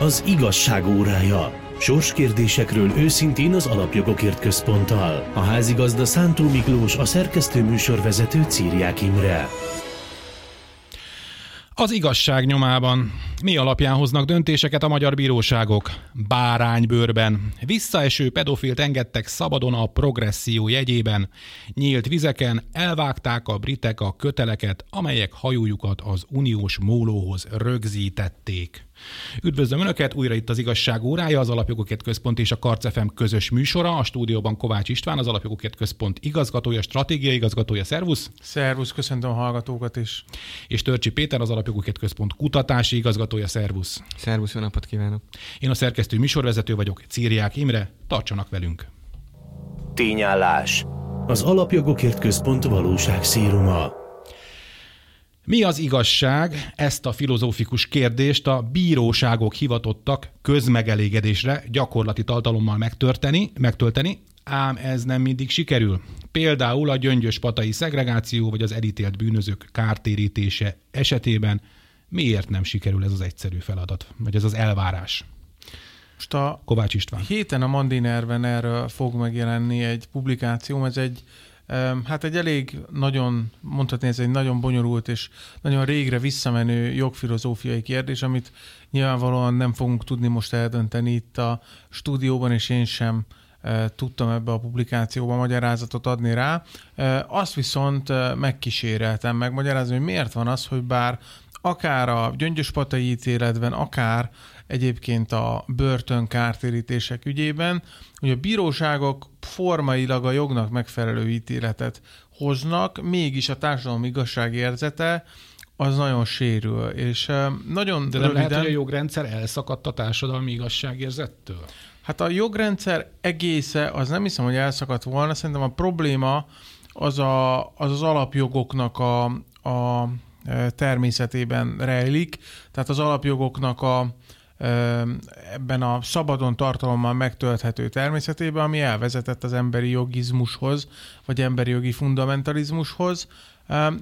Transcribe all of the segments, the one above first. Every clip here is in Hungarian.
Az igazság órája. Sorskérdésekről őszintén az Alapjogokért Központtal. A házigazda Szántó Miklós, a szerkesztő műsorvezető Círiák Imre. Az igazság nyomában. Mi alapján hoznak döntéseket a magyar bíróságok? Báránybőrben. Visszaeső pedofilt engedtek szabadon a progresszió jegyében. Nyílt vizeken elvágták a britek a köteleket, amelyek hajójukat az uniós mólóhoz rögzítették. Üdvözlöm Önöket, újra itt az igazság órája, az Alapjogokért Központ és a Karcefem közös műsora. A stúdióban Kovács István, az Alapjogokért Központ igazgatója, stratégiai igazgatója. Szervusz! Szervusz, köszöntöm a hallgatókat is. És Törcsi Péter, az Alapjogokért Központ kutatási igazgatója. Szervusz! Szervusz, jó napot kívánok! Én a szerkesztő műsorvezető vagyok, Círiák Imre, tartsanak velünk! Tényállás. Az Alapjogokért Központ valóság szíruma. Mi az igazság? Ezt a filozófikus kérdést a bíróságok hivatottak közmegelégedésre gyakorlati tartalommal megtörteni, megtölteni, ám ez nem mindig sikerül. Például a gyöngyös patai szegregáció vagy az elítélt bűnözők kártérítése esetében miért nem sikerül ez az egyszerű feladat, vagy ez az elvárás? Most a Kovács István. héten a Mandinerven erről fog megjelenni egy publikáció, ez egy Hát egy elég nagyon, mondhatni ez egy nagyon bonyolult és nagyon régre visszamenő jogfilozófiai kérdés, amit nyilvánvalóan nem fogunk tudni most eldönteni itt a stúdióban, és én sem tudtam ebbe a publikációba magyarázatot adni rá. Azt viszont megkíséreltem megmagyarázni, hogy miért van az, hogy bár akár a gyöngyöspatai ítéletben, akár egyébként a börtönkártérítések ügyében, hogy a bíróságok formailag a jognak megfelelő ítéletet hoznak, mégis a társadalom igazságérzete az nagyon sérül, és nagyon De nem röviden... lehet, hogy a jogrendszer elszakadt a társadalmi igazságérzettől? Hát a jogrendszer egésze, az nem hiszem, hogy elszakadt volna, szerintem a probléma az a, az, az alapjogoknak a, a természetében rejlik, tehát az alapjogoknak a, ebben a szabadon tartalommal megtölthető természetében, ami elvezetett az emberi jogizmushoz, vagy emberi jogi fundamentalizmushoz,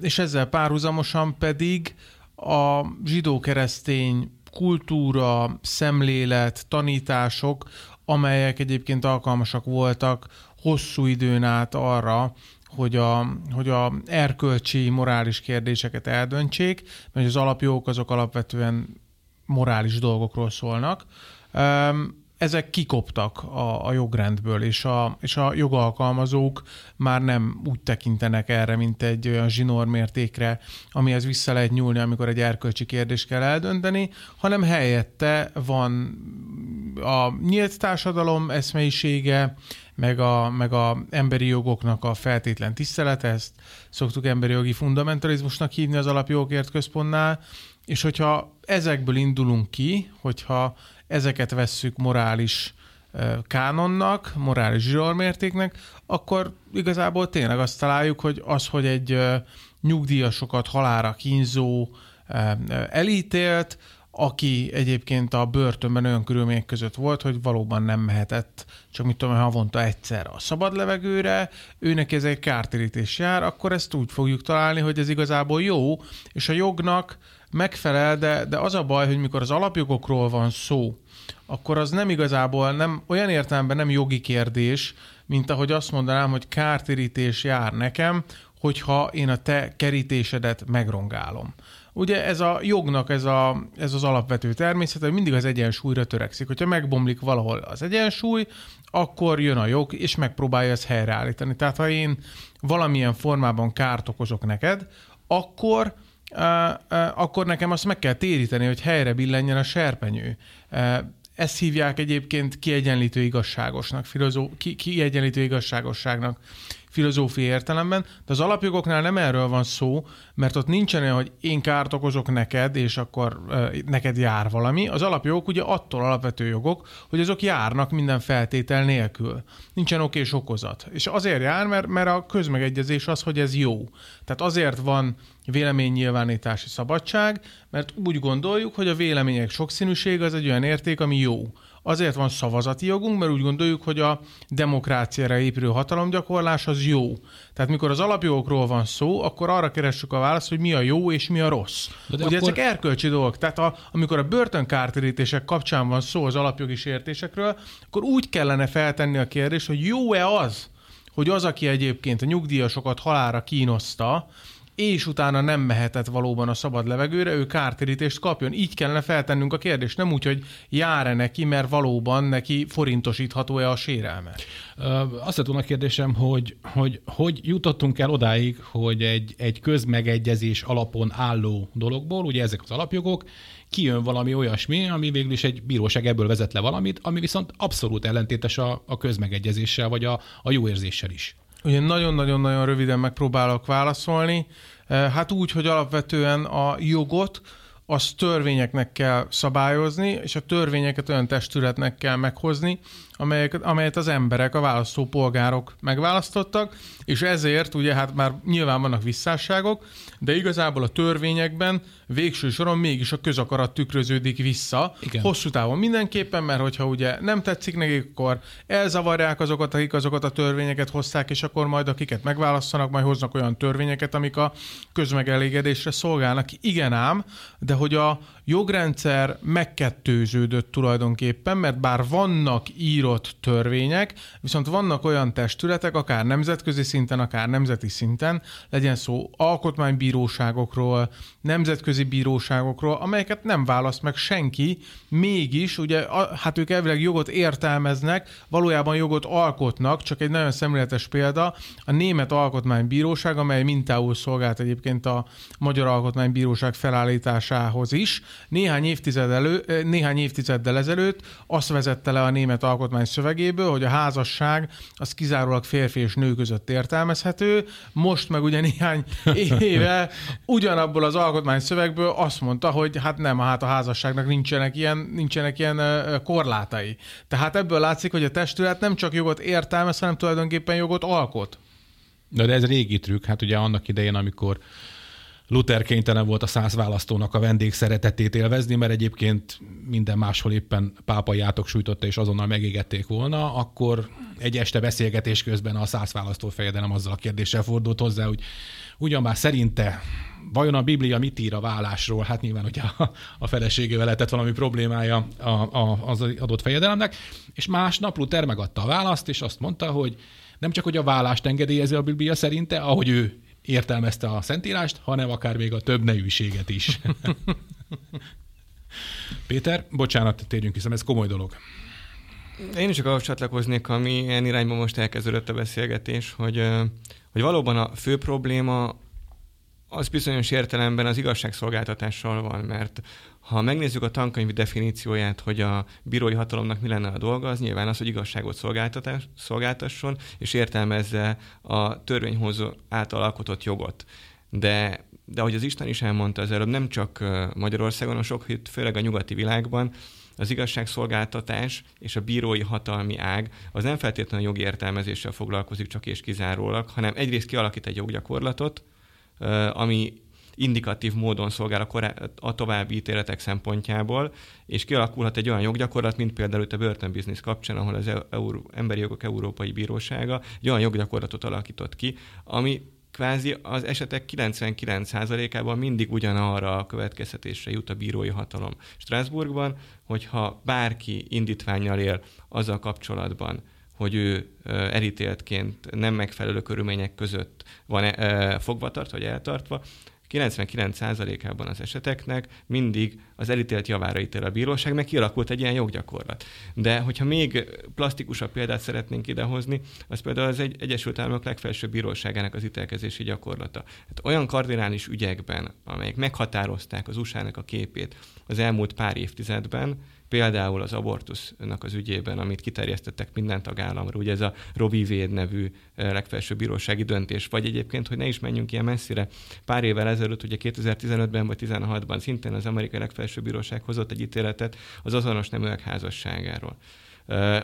és ezzel párhuzamosan pedig a zsidó-keresztény kultúra, szemlélet, tanítások, amelyek egyébként alkalmasak voltak hosszú időn át arra, hogy a, hogy a erkölcsi, morális kérdéseket eldöntsék, mert az alapjogok azok alapvetően morális dolgokról szólnak. Ezek kikoptak a, a jogrendből, és a, és a jogalkalmazók már nem úgy tekintenek erre, mint egy olyan zsinórmértékre, amihez vissza lehet nyúlni, amikor egy erkölcsi kérdést kell eldönteni, hanem helyette van a nyílt társadalom eszmeisége, meg a, meg a emberi jogoknak a feltétlen tisztelete, ezt szoktuk emberi jogi fundamentalizmusnak hívni az alapjogokért központnál, és hogyha ezekből indulunk ki, hogyha ezeket vesszük morális kánonnak, morális zsírmértéknek, akkor igazából tényleg azt találjuk, hogy az, hogy egy nyugdíjasokat halára kínzó elítélt, aki egyébként a börtönben olyan körülmények között volt, hogy valóban nem mehetett, csak mit tudom, havonta egyszer a szabad levegőre, őnek ez egy kártérítés jár, akkor ezt úgy fogjuk találni, hogy ez igazából jó, és a jognak megfelel, de, de az a baj, hogy mikor az alapjogokról van szó, akkor az nem igazából, nem olyan értelemben nem jogi kérdés, mint ahogy azt mondanám, hogy kártérítés jár nekem, hogyha én a te kerítésedet megrongálom. Ugye ez a jognak ez, a, ez az alapvető természet, hogy mindig az egyensúlyra törekszik. Hogyha megbomlik valahol az egyensúly, akkor jön a jog, és megpróbálja ezt helyreállítani. Tehát ha én valamilyen formában kárt okozok neked, akkor akkor nekem azt meg kell téríteni, hogy helyre billenjen a serpenyő. Ezt hívják egyébként kiegyenlítő igazságosnak, filozó, ki, kiegyenlítő igazságosságnak filozófiai értelemben, de az alapjogoknál nem erről van szó, mert ott nincsen olyan, hogy én kárt okozok neked, és akkor neked jár valami. Az alapjogok ugye attól alapvető jogok, hogy azok járnak minden feltétel nélkül. Nincsen ok és okozat. És azért jár, mert, mert a közmegegyezés az, hogy ez jó. Tehát azért van véleménynyilvánítási szabadság, mert úgy gondoljuk, hogy a vélemények sokszínűség az egy olyan érték, ami jó azért van szavazati jogunk, mert úgy gondoljuk, hogy a demokráciára épülő hatalomgyakorlás az jó. Tehát mikor az alapjogokról van szó, akkor arra keressük a választ, hogy mi a jó és mi a rossz. De, de Ugye akkor... ezek erkölcsi dolgok. Tehát a, amikor a börtönkártérítések kapcsán van szó az alapjogi sértésekről, akkor úgy kellene feltenni a kérdést, hogy jó-e az, hogy az, aki egyébként a nyugdíjasokat halára kínoszta, és utána nem mehetett valóban a szabad levegőre, ő kártérítést kapjon. Így kellene feltennünk a kérdést, nem úgy, hogy jár-e neki, mert valóban neki forintosítható-e a sérelme. Azt lett volna a kérdésem, hogy, hogy hogy jutottunk el odáig, hogy egy, egy közmegegyezés alapon álló dologból, ugye ezek az alapjogok, kijön valami olyasmi, ami végül is egy bíróság ebből vezet le valamit, ami viszont abszolút ellentétes a, a közmegegyezéssel, vagy a, a jó érzéssel is. Ugye nagyon-nagyon-nagyon röviden megpróbálok válaszolni. Eh, hát úgy, hogy alapvetően a jogot az törvényeknek kell szabályozni, és a törvényeket olyan testületnek kell meghozni, amelyek, amelyet az emberek, a választópolgárok megválasztottak, és ezért ugye hát már nyilván vannak visszásságok, de igazából a törvényekben végső soron mégis a közakarat tükröződik vissza. Igen. Hosszú távon mindenképpen, mert hogyha ugye nem tetszik nekik, akkor elzavarják azokat, akik azokat a törvényeket hozták, és akkor majd akiket megválasztanak, majd hoznak olyan törvényeket, amik a közmegelégedésre szolgálnak. Igen ám, de hogy a jogrendszer megkettőződött tulajdonképpen, mert bár vannak írott törvények, viszont vannak olyan testületek, akár nemzetközi szinten, akár nemzeti szinten, legyen szó alkotmánybíróságokról, nemzetközi bíróságokról, amelyeket nem választ meg senki, mégis, ugye, hát ők elvileg jogot értelmeznek, valójában jogot alkotnak, csak egy nagyon szemléletes példa, a Német Alkotmánybíróság, amely mintául szolgált egyébként a Magyar Alkotmánybíróság felállításához is, néhány, évtized elő, néhány évtizeddel ezelőtt azt vezette le a német alkotmány szövegéből, hogy a házasság az kizárólag férfi és nő között értelmezhető, most meg ugye néhány éve ugyanabból az alkotmány szövegből azt mondta, hogy hát nem, hát a házasságnak nincsenek ilyen, nincsenek ilyen korlátai. Tehát ebből látszik, hogy a testület nem csak jogot értelmez, hanem tulajdonképpen jogot alkot. De, de ez régi trükk, hát ugye annak idején, amikor Luther kénytelen volt a száz választónak a vendég szeretetét élvezni, mert egyébként minden máshol éppen pápai átok sújtotta, és azonnal megégették volna, akkor egy este beszélgetés közben a száz választó fejedelem azzal a kérdéssel fordult hozzá, hogy ugyan már szerinte vajon a Biblia mit ír a vállásról? Hát nyilván, hogy a, a feleségével lehetett valami problémája a, a, az adott fejedelemnek, és másnap Luther megadta a választ, és azt mondta, hogy nem csak, hogy a vállást engedélyezi a Biblia szerinte, ahogy ő értelmezte a Szentírást, hanem akár még a több nejűséget is. Péter, bocsánat, térjünk vissza, ez komoly dolog. Én is csak ahhoz csatlakoznék, ami ilyen irányban most elkezdődött a beszélgetés, hogy, hogy valóban a fő probléma az bizonyos értelemben az igazságszolgáltatással van, mert ha megnézzük a tankönyv definícióját, hogy a bírói hatalomnak mi lenne a dolga, az nyilván az, hogy igazságot szolgáltasson, és értelmezze a törvényhozó által alkotott jogot. De, de ahogy az Isten is elmondta az előbb, nem csak Magyarországon, hanem sok, főleg a nyugati világban, az igazságszolgáltatás és a bírói hatalmi ág az nem feltétlenül a jogi értelmezéssel foglalkozik csak és kizárólag, hanem egyrészt kialakít egy joggyakorlatot, ami indikatív módon szolgál a, korá- a további ítéletek szempontjából, és kialakulhat egy olyan joggyakorlat, mint például itt a börtönbiznisz kapcsán, ahol az Euró- Emberi Jogok Európai Bírósága egy olyan joggyakorlatot alakított ki, ami kvázi az esetek 99%-ában mindig ugyanarra a következtetésre jut a bírói hatalom. Strasbourgban, hogyha bárki indítványjal él azzal kapcsolatban, hogy ő elítéltként nem megfelelő körülmények között van fogvatartva vagy eltartva, 99%-ában az eseteknek mindig az elítélt javára ítél a bíróság, meg kialakult egy ilyen joggyakorlat. De hogyha még plastikusabb példát szeretnénk idehozni, az például az egy Egyesült Államok legfelsőbb bíróságának az ítélkezési gyakorlata. Hát olyan kardinális ügyekben, amelyek meghatározták az USA-nak a képét az elmúlt pár évtizedben, például az abortusznak az ügyében, amit kiterjesztettek minden tagállamra, ugye ez a Roe Wade nevű legfelsőbb bírósági döntés, vagy egyébként, hogy ne is menjünk ilyen messzire. Pár évvel ezelőtt, ugye 2015-ben vagy 2016-ban szintén az amerikai legfelsőbb bíróság hozott egy ítéletet az azonos neműek házasságáról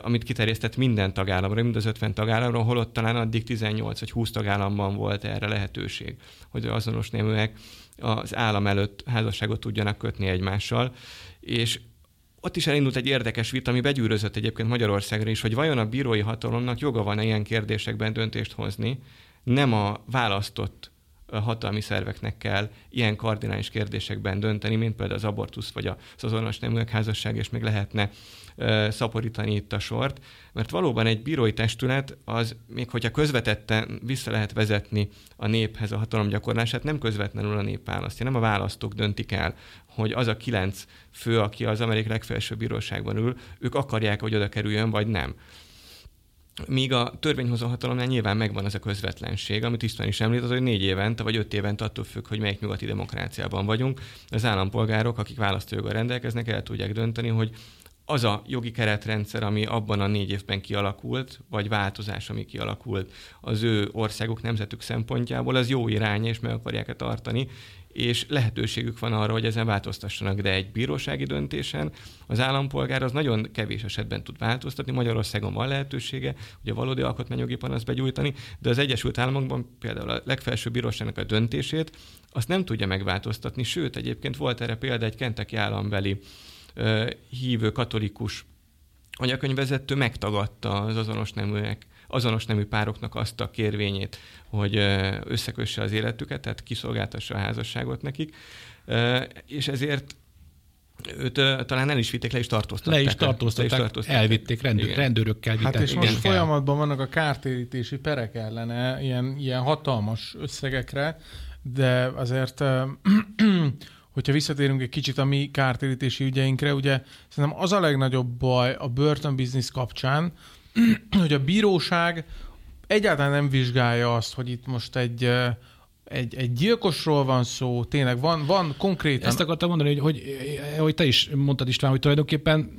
amit kiterjesztett minden tagállamra, mind az 50 tagállamra, holott talán addig 18 vagy 20 tagállamban volt erre lehetőség, hogy azonos neműek az állam előtt házasságot tudjanak kötni egymással, és ott is elindult egy érdekes vita, ami begyűrözött egyébként Magyarországra is, hogy vajon a bírói hatalomnak joga van-e ilyen kérdésekben döntést hozni, nem a választott hatalmi szerveknek kell ilyen kardinális kérdésekben dönteni, mint például az abortusz vagy az azonos neműek házasság, és még lehetne szaporítani itt a sort, mert valóban egy bírói testület az, még hogyha közvetetten vissza lehet vezetni a néphez a hatalomgyakorlását, nem közvetlenül a nép választja, nem a választók döntik el, hogy az a kilenc fő, aki az amerikai legfelsőbb bíróságban ül, ők akarják, hogy oda kerüljön, vagy nem. Míg a törvényhozó hatalomnál nyilván megvan az a közvetlenség, amit István is említ, az, hogy négy évente vagy öt évente attól függ, hogy melyik nyugati demokráciában vagyunk. Az állampolgárok, akik választójoggal rendelkeznek, el tudják dönteni, hogy az a jogi keretrendszer, ami abban a négy évben kialakult, vagy változás, ami kialakult az ő országuk nemzetük szempontjából, az jó irány, és meg akarják-e tartani, és lehetőségük van arra, hogy ezen változtassanak, de egy bírósági döntésen az állampolgár az nagyon kevés esetben tud változtatni. Magyarországon van lehetősége, hogy a valódi alkotmányjogi panaszt begyújtani, de az Egyesült Államokban például a legfelsőbb bíróságnak a döntését azt nem tudja megváltoztatni, sőt, egyébként volt erre példa egy Kentucky állambeli hívő katolikus anyakönyvvezető megtagadta az azonos neműek azonos nemű pároknak azt a kérvényét, hogy összekösse az életüket, tehát kiszolgáltassa a házasságot nekik, és ezért őt talán el is vitték, le is tartóztatták. Le is tartóztatták, le is tartóztatták. elvitték, rendőr, igen. rendőrökkel vittek. Hát és most igen. folyamatban vannak a kártérítési perek ellene, ilyen, ilyen hatalmas összegekre, de azért hogyha visszatérünk egy kicsit a mi kártérítési ügyeinkre, ugye szerintem az a legnagyobb baj a börtönbiznisz kapcsán, hogy a bíróság egyáltalán nem vizsgálja azt, hogy itt most egy egy, egy gyilkosról van szó, tényleg van, van konkrétan... Ezt akartam mondani, hogy, hogy, hogy te is mondtad István, hogy tulajdonképpen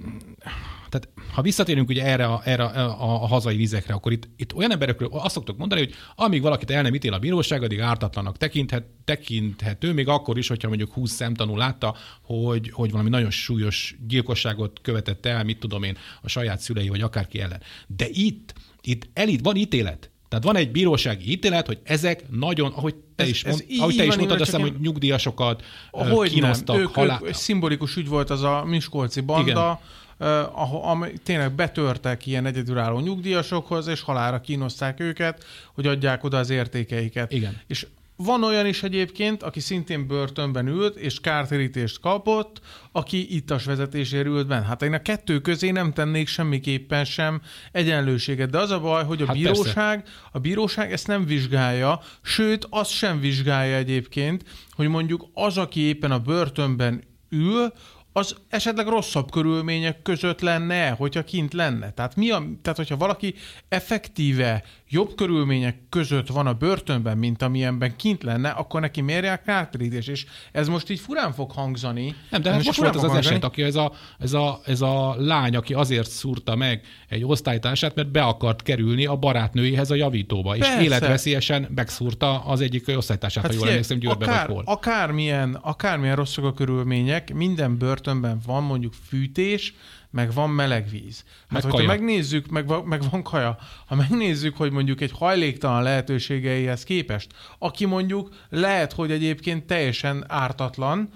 tehát ha visszatérünk ugye erre a, erre a, a, a hazai vizekre, akkor itt, itt olyan emberekről azt szoktuk mondani, hogy amíg valakit el nem ítél a bíróság, addig ártatlanak tekinthet, tekinthető, még akkor is, hogyha mondjuk 20 szemtanú látta, hogy, hogy valami nagyon súlyos gyilkosságot követett el, mit tudom én, a saját szülei vagy akárki ellen. De itt, itt elit, van ítélet. Tehát van egy bírósági ítélet, hogy ezek nagyon, ahogy te ez, is, mond, ez ahogy te is mondtad, azt hogy nyugdíjasokat hogy kínoztak. Nem. Ők, halál... ők, szimbolikus ügy volt az a Miskolci banda, Igen ahol, ami, tényleg betörtek ilyen egyedülálló nyugdíjasokhoz, és halára kínozták őket, hogy adják oda az értékeiket. Igen. És van olyan is egyébként, aki szintén börtönben ült, és kártérítést kapott, aki ittas vezetésért ült benne. Hát én a kettő közé nem tennék semmiképpen sem egyenlőséget. De az a baj, hogy a hát bíróság, a bíróság ezt nem vizsgálja, sőt, azt sem vizsgálja egyébként, hogy mondjuk az, aki éppen a börtönben ül, az esetleg rosszabb körülmények között lenne, hogyha kint lenne. Tehát, mi a, tehát hogyha valaki effektíve jobb körülmények között van a börtönben, mint amilyenben kint lenne, akkor neki mérják kártérítés, és ez most így furán fog hangzani. Nem, de hát most volt az az hangzani. eset, aki ez a, ez, a, ez a lány, aki azért szúrta meg egy osztálytársát, mert be akart kerülni a barátnőjéhez a javítóba, Persze. és életveszélyesen megszúrta az egyik osztálytársát, hát ha jól emlékszem, Győrbe akár, vagy hol. Akármilyen, akármilyen rosszak a körülmények, minden börtönben van mondjuk fűtés, meg van meleg víz. Hát, meg hogyha kaja. megnézzük, meg, meg van kaja, ha megnézzük, hogy mondjuk egy hajléktalan lehetőségeihez képest, aki mondjuk lehet, hogy egyébként teljesen ártatlan,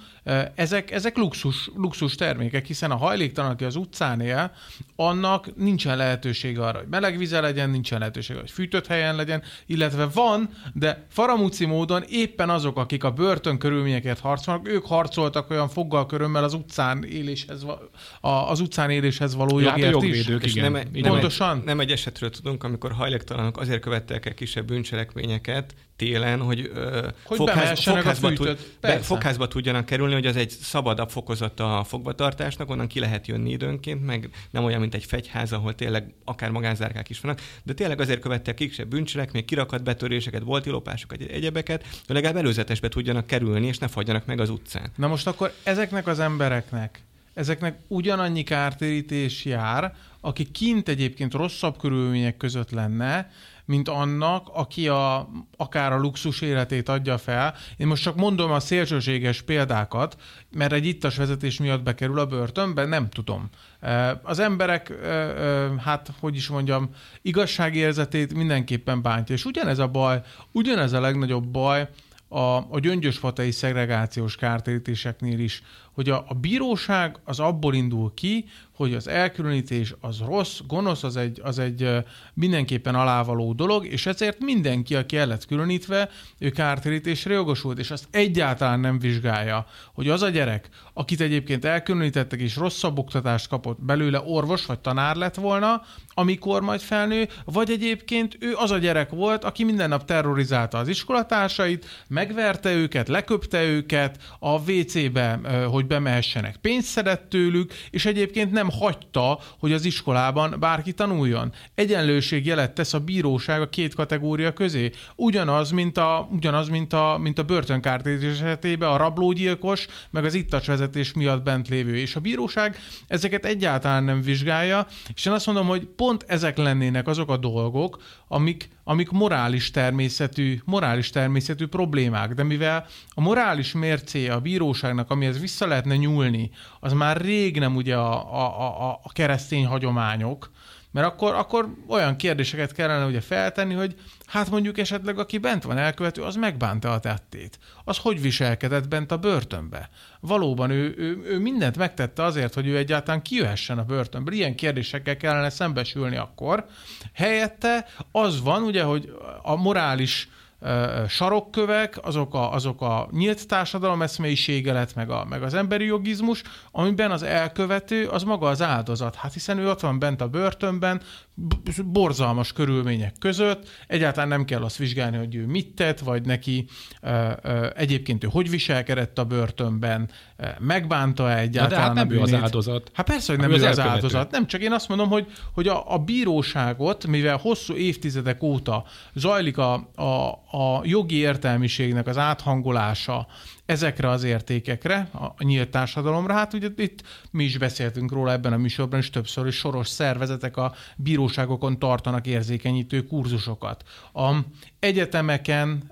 ezek, ezek luxus, luxus termékek, hiszen a hajléktalan, aki az utcán él, annak nincsen lehetőség arra, hogy meleg vize legyen, nincsen lehetőség arra, hogy fűtött helyen legyen, illetve van, de faramúci módon éppen azok, akik a börtön körülményeket harcolnak, ők harcoltak olyan foggal körömmel az utcán éléshez, az utcán éléshez való ja, jogért jogvédők, is. Igen. Nem, nem, Pontosan. Egy, nem egy esetről tudunk, amikor hajléktalanok azért követtek el kisebb bűncselekményeket télen, hogy, hogy fogház, fogházba, tud, be, fogházba tudjanak kerülni, hogy az egy szabadabb fokozata a fogvatartásnak, onnan ki lehet jönni időnként, meg nem olyan, mint egy fegyház, ahol tényleg akár magánzárkák is vannak, de tényleg azért követtek kisebb bűncselek, még kirakat betöréseket, volt lopásokat, egyebeket, hogy legalább előzetesbe tudjanak kerülni, és ne fagyjanak meg az utcán. Na most akkor ezeknek az embereknek, ezeknek ugyanannyi kártérítés jár, aki kint egyébként rosszabb körülmények között lenne, mint annak, aki a, akár a luxus életét adja fel. Én most csak mondom a szélsőséges példákat, mert egy ittas vezetés miatt bekerül a börtönbe, nem tudom. Az emberek, hát hogy is mondjam, igazságérzetét mindenképpen bántja. És ugyanez a baj, ugyanez a legnagyobb baj, a, a gyöngyösfatai szegregációs kártérítéseknél is, hogy a, a bíróság az abból indul ki, hogy az elkülönítés az rossz, gonosz, az egy, az egy mindenképpen alávaló dolog, és ezért mindenki, aki el lett különítve, ő kártérítésre jogosult, és azt egyáltalán nem vizsgálja, hogy az a gyerek, akit egyébként elkülönítettek és rosszabb oktatást kapott belőle, orvos vagy tanár lett volna, amikor majd felnő, vagy egyébként ő az a gyerek volt, aki minden nap terrorizálta az iskolatársait, megverte őket, leköpte őket, a WC-be, hogy bemehessenek, pénzt szedett tőlük, és egyébként nem hagyta, hogy az iskolában bárki tanuljon. Egyenlőség jelet tesz a bíróság a két kategória közé. Ugyanaz, mint a, ugyanaz, mint a, mint a börtönkártérítés esetében a rablógyilkos, meg az ittacsvezetés miatt bent lévő. És a bíróság ezeket egyáltalán nem vizsgálja, és én azt mondom, hogy pont ezek lennének azok a dolgok, amik, amik morális természetű, morális természetű problémák. De mivel a morális mércéje a bíróságnak, amihez vissza lehetne nyúlni, az már rég nem ugye a, a, a, a keresztény hagyományok, mert akkor, akkor olyan kérdéseket kellene ugye feltenni, hogy hát mondjuk esetleg aki bent van elkövető, az megbánta a tettét. Az hogy viselkedett bent a börtönbe? Valóban ő, ő, ő mindent megtette azért, hogy ő egyáltalán kijöhessen a börtönbe. Ilyen kérdésekkel kellene szembesülni akkor. Helyette az van, ugye, hogy a morális sarokkövek, azok a, azok a nyílt társadalom eszmélyisége lett, meg, a, meg az emberi jogizmus, amiben az elkövető az maga az áldozat. Hát hiszen ő ott van bent a börtönben, borzalmas körülmények között, egyáltalán nem kell azt vizsgálni, hogy ő mit tett, vagy neki ö, ö, egyébként ő hogy viselkedett a börtönben, megbánta-e egyáltalán de hát nem ő az áldozat. Hát persze, hogy nem ő az, az áldozat. Nem, csak én azt mondom, hogy, hogy a, a bíróságot, mivel hosszú évtizedek óta zajlik a, a, a jogi értelmiségnek az áthangolása, ezekre az értékekre, a nyílt társadalomra. Hát ugye itt mi is beszéltünk róla ebben a műsorban, és többször is soros szervezetek a bíróságokon tartanak érzékenyítő kurzusokat. A egyetemeken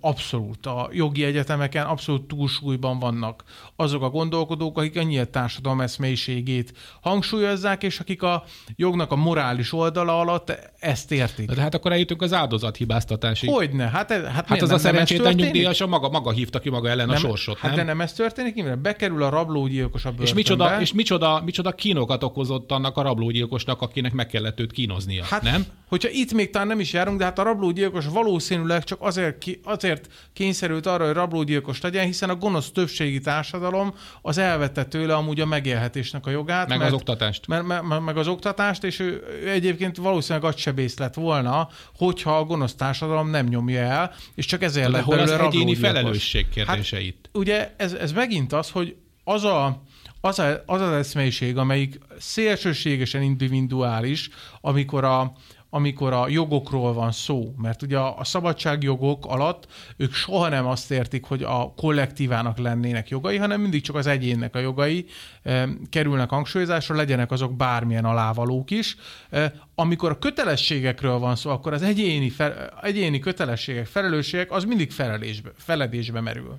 abszolút, a jogi egyetemeken abszolút túlsúlyban vannak azok a gondolkodók, akik a nyílt társadalom eszmélyiségét hangsúlyozzák, és akik a jognak a morális oldala alatt ezt értik. De hát akkor eljutunk az áldozathibáztatásig. Hogyne? Hát, hát, hát az a szerencsétlen nyugdíjas a maga, maga hívta ki maga ellen nem, a sorsot, Hát nem? de nem ez történik, mert bekerül a rablógyilkos a börtönbe. És micsoda, és micsoda, micsoda kínokat okozott annak a rablógyilkosnak, akinek meg kellett őt kínoznia, hát, nem? Hogyha itt még talán nem is járunk, de hát a rablógyilkos valószínűleg csak azért, ki, azért kényszerült arra, hogy rablógyilkos legyen, hiszen a gonosz többségi társadalom az elvette tőle amúgy a megélhetésnek a jogát. Meg mert, az oktatást. Mert, meg, meg az oktatást, és ő, ő egyébként valószínűleg agysebész lett volna, hogyha a gonosz társadalom nem nyomja el, és csak ezért de lett hol az egyéni felelősség kérdése hát, itt? Ugye ez, ez megint az, hogy az a, az, a, az az eszmélyiség, amelyik szélsőségesen individuális, amikor a, amikor a jogokról van szó. Mert ugye a, szabadságjogok alatt ők soha nem azt értik, hogy a kollektívának lennének jogai, hanem mindig csak az egyénnek a jogai e, kerülnek hangsúlyozásra, legyenek azok bármilyen alávalók is. E, amikor a kötelességekről van szó, akkor az egyéni, fe, egyéni kötelességek, felelősségek, az mindig felelésbe, feledésbe merül.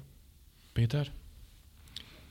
Péter?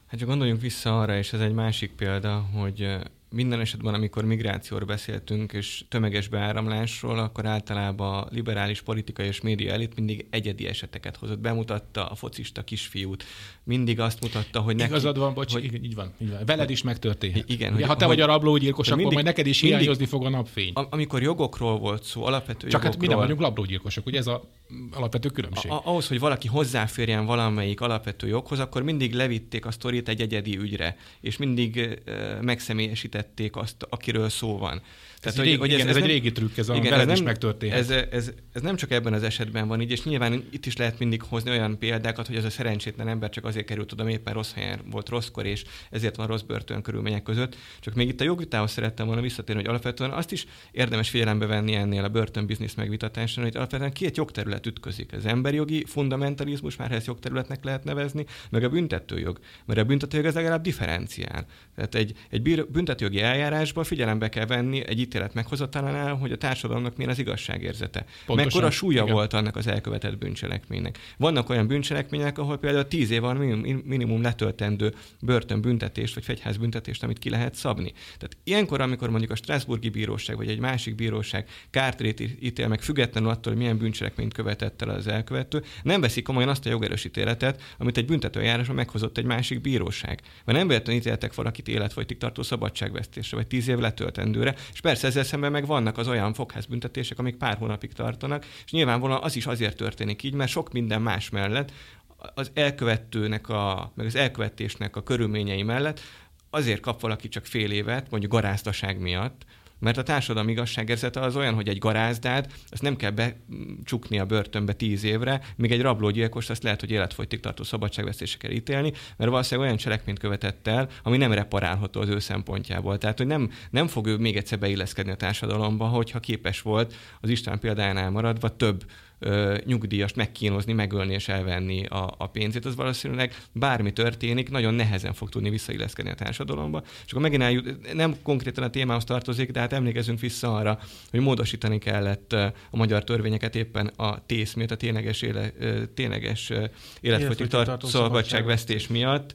Hát csak gondoljunk vissza arra, és ez egy másik példa, hogy minden esetben, amikor migrációról beszéltünk, és tömeges beáramlásról, akkor általában a liberális politikai és média elit mindig egyedi eseteket hozott. Bemutatta a focista kisfiút, mindig azt mutatta, hogy neki... Igazad van, bocs, hogy, igen, így van, így van. Veled is megtörténhet. Igen. Ugye, hogy, ha te hogy, vagy a rablógyilkos, akkor mindig, majd neked is mindig, hiányozni fog a napfény. Am- amikor jogokról volt szó, alapvető Csak jogokról, hát mi nem vagyunk rablógyilkosok, ugye ez a alapvető különbség. A- ahhoz, hogy valaki hozzáférjen valamelyik alapvető joghoz, akkor mindig levitték a sztorit egy egyedi ügyre, és mindig uh, megszemélyesítették azt, akiről szó van. Tehát, ez, hogy, régi, hogy ez, igen, ez, ez egy régi trükk, ez a igen, veled ez is megtörténhet. Ez, ez, ez, nem csak ebben az esetben van így, és nyilván itt is lehet mindig hozni olyan példákat, hogy ez a szerencsétlen ember csak azért került oda, éppen rossz helyen volt rosszkor, és ezért van rossz börtön körülmények között. Csak még itt a jogvitához szerettem volna visszatérni, hogy alapvetően azt is érdemes figyelembe venni ennél a börtönbiznisz megvitatásán, hogy alapvetően két jogterület ütközik. Az emberi jogi fundamentalizmus, már ezt jogterületnek lehet nevezni, meg a büntetőjog. Mert a büntetőjog ez legalább differenciál. Tehát egy, egy büntetőjogi eljárásban figyelembe kell venni egy ítélet meghozatalánál, hogy a társadalomnak milyen az igazságérzete. Pontosan, Mekkora súlya igen. volt annak az elkövetett bűncselekménynek. Vannak olyan bűncselekmények, ahol például 10 év van minimum, letöltendő börtönbüntetést vagy fegyházbüntetést, amit ki lehet szabni. Tehát ilyenkor, amikor mondjuk a Strasburgi Bíróság vagy egy másik bíróság kártérét ítél meg függetlenül attól, hogy milyen bűncselekményt követett el az elkövető, nem veszik komolyan azt a jogerős ítéletet, amit egy büntetőjárásban meghozott egy másik bíróság. Mert nem véletlenül ítéltek valakit életfolytig tartó szabadságvesztésre, vagy tíz év letöltendőre, és persze ezzel szemben meg vannak az olyan fogházbüntetések, amik pár hónapig tartanak, és nyilvánvalóan az is azért történik így, mert sok minden más mellett az elkövetőnek, a, meg az elkövetésnek a körülményei mellett azért kap valaki csak fél évet, mondjuk garázdaság miatt, mert a társadalmi igazságérzete az olyan, hogy egy garázdát, azt nem kell becsukni a börtönbe tíz évre, míg egy rablógyilkos azt lehet, hogy életfogytig tartó szabadságvesztése kell ítélni, mert valószínűleg olyan cselekményt követett el, ami nem reparálható az ő szempontjából. Tehát, hogy nem, nem fog ő még egyszer beilleszkedni a társadalomba, hogyha képes volt az Isten példájánál maradva több ö, nyugdíjast megkínozni, megölni és elvenni a, a pénzét, az valószínűleg bármi történik, nagyon nehezen fog tudni visszailleszkedni a társadalomba. És akkor megint eljut, nem konkrétan a témához tartozik, de hát emlékezünk vissza arra, hogy módosítani kellett a magyar törvényeket éppen a tész miatt, a tényleges, éle, tényleges életfogytig tartó szabadságvesztés miatt,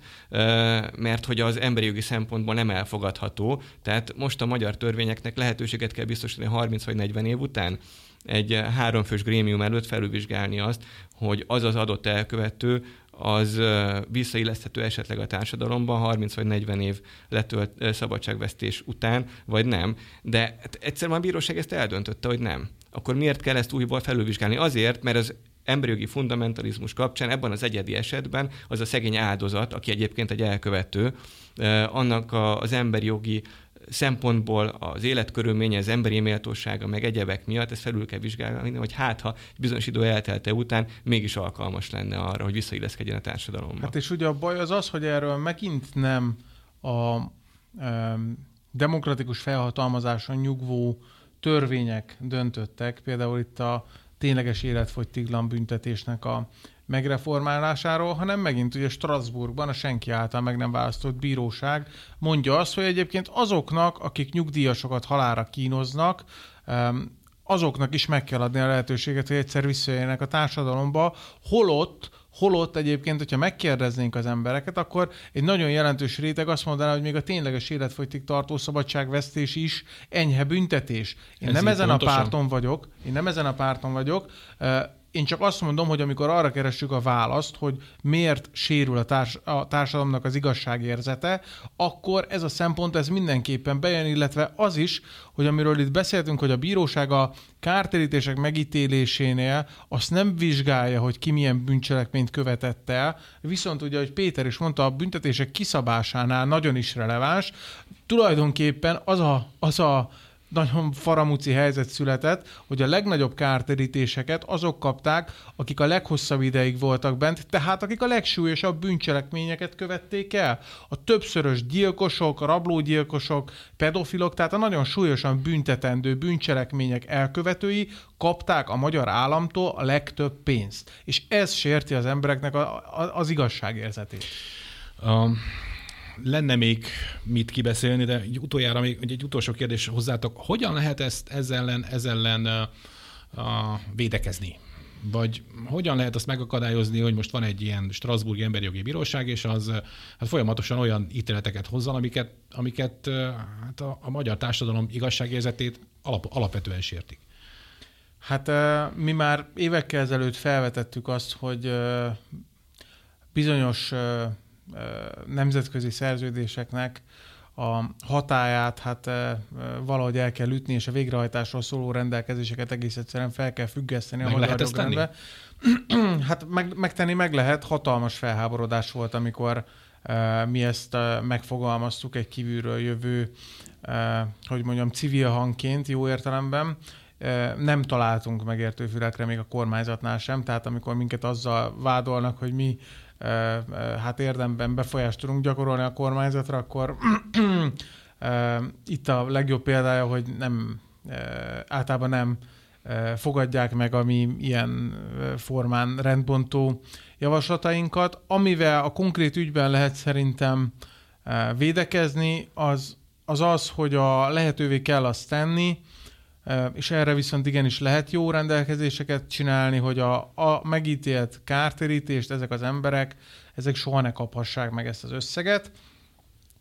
mert hogy az emberi jogi szempontból nem elfogadható. Tehát most a magyar törvényeknek lehetőséget kell biztosítani 30 vagy 40 év után, egy háromfős grémium előtt felülvizsgálni azt, hogy az az adott elkövető az visszailleszthető esetleg a társadalomban 30 vagy 40 év letölt szabadságvesztés után, vagy nem. De hát egyszerűen a bíróság ezt eldöntötte, hogy nem. Akkor miért kell ezt újból felülvizsgálni? Azért, mert az emberjogi fundamentalizmus kapcsán ebben az egyedi esetben az a szegény áldozat, aki egyébként egy elkövető, annak az emberi jogi szempontból az életkörülménye, az emberi méltósága, meg egyebek miatt ezt felül kell vizsgálni, hogy hát ha bizonyos idő eltelte után mégis alkalmas lenne arra, hogy visszailleszkedjen a társadalomba. Hát és ugye a baj az az, hogy erről megint nem a um, demokratikus felhatalmazáson nyugvó törvények döntöttek, például itt a tényleges életfogytiglan büntetésnek a megreformálásáról, hanem megint ugye Strasbourgban a senki által meg nem választott bíróság mondja azt, hogy egyébként azoknak, akik nyugdíjasokat halára kínoznak, azoknak is meg kell adni a lehetőséget, hogy egyszer visszajöjjenek a társadalomba, holott Holott egyébként, hogyha megkérdeznénk az embereket, akkor egy nagyon jelentős réteg azt mondaná, hogy még a tényleges életfogytig tartó szabadságvesztés is enyhe büntetés. Én Ez nem ezen pontosan. a párton vagyok, én nem ezen a párton vagyok, én csak azt mondom, hogy amikor arra keressük a választ, hogy miért sérül a, társ, a társadalomnak az igazságérzete, akkor ez a szempont ez mindenképpen bejön, illetve az is, hogy amiről itt beszéltünk, hogy a bíróság a kártérítések megítélésénél azt nem vizsgálja, hogy ki milyen bűncselekményt követett el, viszont ugye, hogy Péter is mondta, a büntetések kiszabásánál nagyon is releváns, tulajdonképpen az a, az a nagyon faramúci helyzet született, hogy a legnagyobb kártérítéseket azok kapták, akik a leghosszabb ideig voltak bent, tehát akik a legsúlyosabb bűncselekményeket követték el. A többszörös gyilkosok, rablógyilkosok, pedofilok, tehát a nagyon súlyosan büntetendő bűncselekmények elkövetői kapták a magyar államtól a legtöbb pénzt. És ez sérti az embereknek a, a, az igazságérzetét. Um lenne még mit kibeszélni, de egy utoljára még egy utolsó kérdés hozzátok. Hogyan lehet ezt ezzel ellen, ezzel ellen uh, uh, védekezni? Vagy hogyan lehet azt megakadályozni, hogy most van egy ilyen Strasburgi Emberjogi Bíróság, és az hát folyamatosan olyan ítéleteket hozzon, amiket, amiket hát a, a magyar társadalom igazságérzetét alap, alapvetően sértik? Hát mi már évekkel ezelőtt felvetettük azt, hogy bizonyos nemzetközi szerződéseknek a hatáját hát valahogy el kell ütni, és a végrehajtásról szóló rendelkezéseket egész egyszerűen fel kell függeszteni meg a magyar jogrendbe. hát meg, megtenni meg lehet, hatalmas felháborodás volt, amikor mi ezt megfogalmaztuk egy kívülről jövő, hogy mondjam, civil hangként, jó értelemben, nem találtunk megértő fülekre még a kormányzatnál sem, tehát amikor minket azzal vádolnak, hogy mi hát érdemben befolyást tudunk gyakorolni a kormányzatra, akkor itt a legjobb példája, hogy nem általában nem fogadják meg a mi ilyen formán rendbontó javaslatainkat. Amivel a konkrét ügyben lehet szerintem védekezni, az az az, hogy a lehetővé kell azt tenni, és erre viszont igenis lehet jó rendelkezéseket csinálni, hogy a, a megítélt kártérítést ezek az emberek, ezek soha ne kaphassák meg ezt az összeget,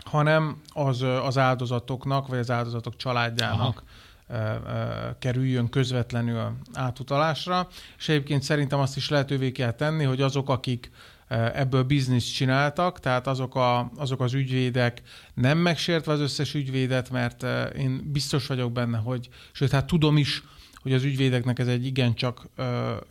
hanem az, az áldozatoknak, vagy az áldozatok családjának Aha. kerüljön közvetlenül átutalásra, és egyébként szerintem azt is lehetővé kell tenni, hogy azok, akik ebből bizniszt csináltak, tehát azok, a, azok az ügyvédek nem megsértve az összes ügyvédet, mert én biztos vagyok benne, hogy, sőt, hát tudom is, hogy az ügyvédeknek ez egy igencsak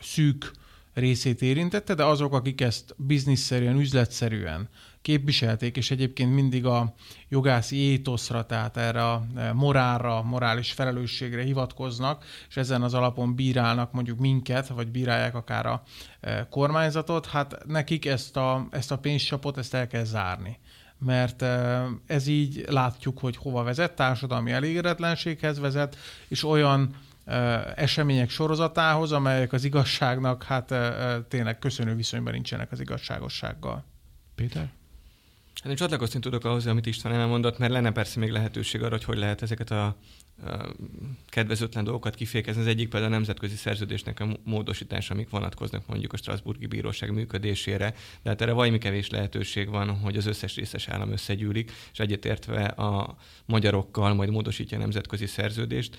szűk részét érintette, de azok, akik ezt bizniszszerűen, üzletszerűen képviselték, és egyébként mindig a jogászi étoszra, tehát erre a morálra, morális felelősségre hivatkoznak, és ezen az alapon bírálnak mondjuk minket, vagy bírálják akár a e, kormányzatot, hát nekik ezt a, ezt a pénzcsapot, ezt el kell zárni mert e, ez így látjuk, hogy hova vezet, társadalmi elégedetlenséghez vezet, és olyan e, események sorozatához, amelyek az igazságnak hát tényleg köszönő viszonyban nincsenek az igazságossággal. Péter? Hát én csatlakozni tudok ahhoz, amit István elmondott, mert lenne persze még lehetőség arra, hogy hogy lehet ezeket a, a kedvezőtlen dolgokat kifékezni. Az egyik például a nemzetközi szerződésnek a módosítása, amik vonatkoznak mondjuk a Strasburgi Bíróság működésére, de hát erre valami kevés lehetőség van, hogy az összes részes állam összegyűlik, és egyetértve a magyarokkal majd módosítja a nemzetközi szerződést.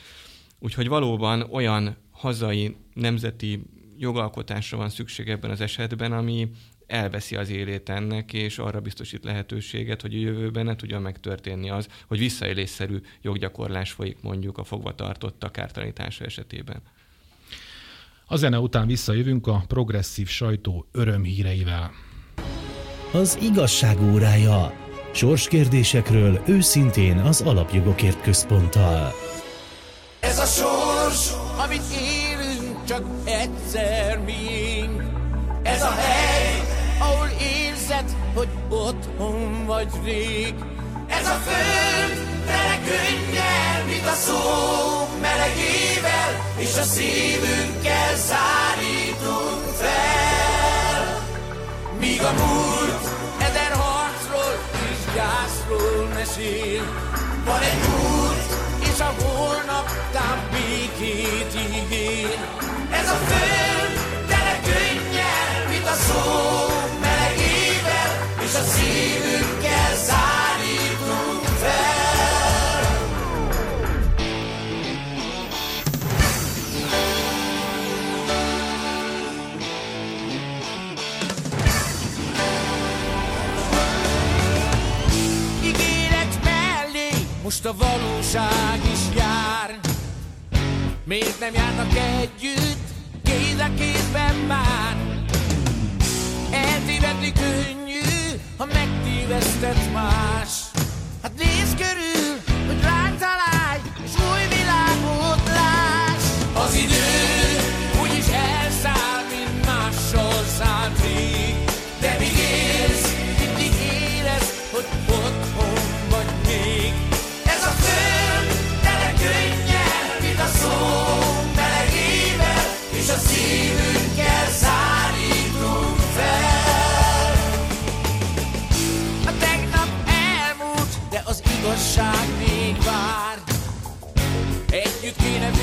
Úgyhogy valóban olyan hazai nemzeti jogalkotásra van szükség ebben az esetben, ami elveszi az élét ennek, és arra biztosít lehetőséget, hogy a jövőben ne tudjon megtörténni az, hogy visszaélésszerű joggyakorlás folyik mondjuk a fogvatartottak kártalanítása esetében. A zene után visszajövünk a progresszív sajtó örömhíreivel. Az igazság órája. Sorskérdésekről őszintén az Alapjogokért Központtal. Ez a sors, amit élünk, csak egyszer miénk. Ez a hely, hogy otthon vagy rég. Ez a föld tele könnyel, mint a szó melegével, és a szívünkkel szárítunk fel. Míg a múlt eder harcról és gyászról mesél, van egy múlt, és a holnap tám békét ígér. Ez a föld valóság is jár. Miért nem járnak együtt, kéz a kézben már? Eltévedni könnyű, ha megtévesztett más. you can have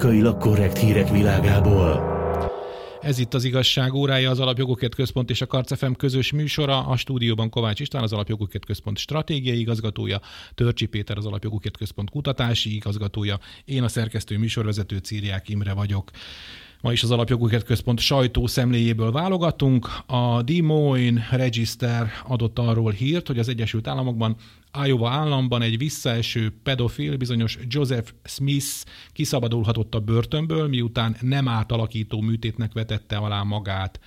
politikailag korrekt hírek világából. Ez itt az igazság órája, az Alapjogokért Központ és a Karcefem közös műsora. A stúdióban Kovács István, az Alapjogokért Központ stratégiai igazgatója, Törcsi Péter, az Alapjogokért Központ kutatási igazgatója, én a szerkesztő műsorvezető Círiák Imre vagyok. Ma is az Alapjogokért Központ sajtó szemléjéből válogatunk. A Des Moines Register adott arról hírt, hogy az Egyesült Államokban Iowa államban egy visszaeső pedofil, bizonyos Joseph Smith kiszabadulhatott a börtönből, miután nem átalakító műtétnek vetette alá magát.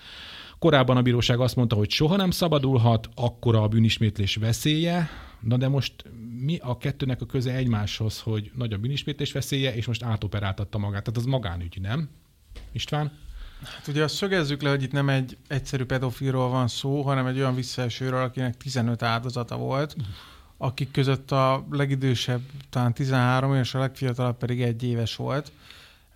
Korábban a bíróság azt mondta, hogy soha nem szabadulhat, akkora a bűnismétlés veszélye, Na de most mi a kettőnek a köze egymáshoz, hogy nagy a bűnismétlés veszélye, és most átoperáltatta magát? Tehát az magánügy, nem? István? Hát ugye azt szögezzük le, hogy itt nem egy egyszerű pedofilról van szó, hanem egy olyan visszaesőről, akinek 15 áldozata volt, akik között a legidősebb talán 13 és a legfiatalabb pedig egy éves volt.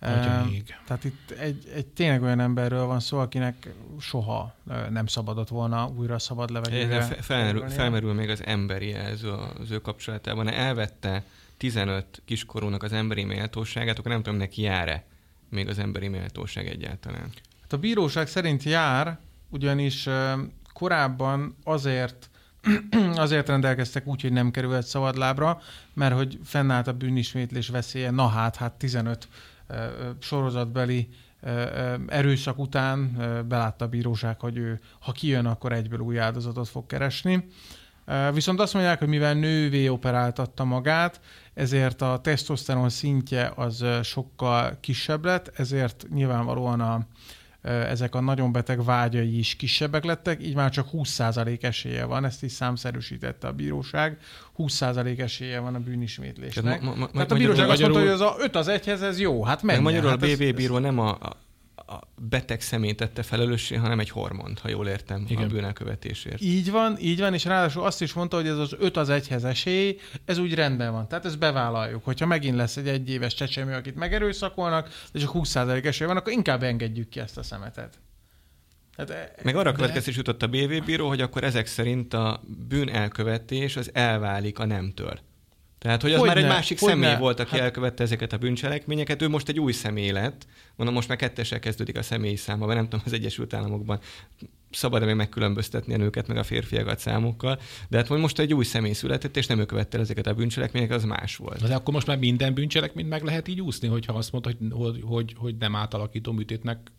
Atya Ehm, még. Tehát itt egy, egy tényleg olyan emberről van szó, akinek soha nem szabadott volna újra szabad levegőre. Fe- Felmerül, felmerül még az emberi jelző az ő kapcsolatában. Elvette 15 kiskorúnak az emberi méltóságát, akkor nem tudom, neki jár-e még az emberi méltóság egyáltalán. Hát a bíróság szerint jár, ugyanis korábban azért azért rendelkeztek úgy, hogy nem kerülhet szabadlábra, mert hogy fennállt a bűnismétlés veszélye, na hát, hát 15 ö, ö, sorozatbeli erőszak után belátta a bíróság, hogy ő, ha kijön, akkor egyből új áldozatot fog keresni. Viszont azt mondják, hogy mivel nővé operáltatta magát, ezért a tesztoszteron szintje az sokkal kisebb lett, ezért nyilvánvalóan a, ezek a nagyon beteg vágyai is kisebbek lettek, így már csak 20% esélye van, ezt is számszerűsítette a bíróság, 20% esélye van a bűnismétlésnek. Tehát ma- ma- ma- Tehát a magyarul- bíróság azt mondta, hogy magyarul- az a 5 az 1-hez, ez jó, hát menjen. magyarul hát a BB bíró nem a, a, beteg személy tette felelőssé, hanem egy hormont, ha jól értem, Igen. A bűnelkövetésért. Így van, így van, és ráadásul azt is mondta, hogy ez az 5 az 1-hez esély, ez úgy rendben van. Tehát ezt bevállaljuk. Hogyha megint lesz egy egyéves csecsemő, akit megerőszakolnak, és csak 20% esély van, akkor inkább engedjük ki ezt a szemetet. Tehát, Meg arra a következés jutott a BV bíró, hogy akkor ezek szerint a bűnelkövetés az elválik a nemtől. Tehát, hogy az Hogyne, már egy másik hogyne. személy volt, aki Hát- elkövette ezeket a bűncselekményeket, ő most egy új személy lett. Mondom, most már kettessel kezdődik a személyi száma, mert nem tudom, az Egyesült Államokban szabad-e még megkülönböztetni a nőket, meg a férfiakat számokkal, de hát hogy most egy új személy született, és nem ő követte el ezeket a bűncselekményeket, az más volt. De akkor most már minden bűncselekményt meg lehet így úszni, hogyha azt mondod, hogy, hogy, hogy, hogy nem átalakító műtétnek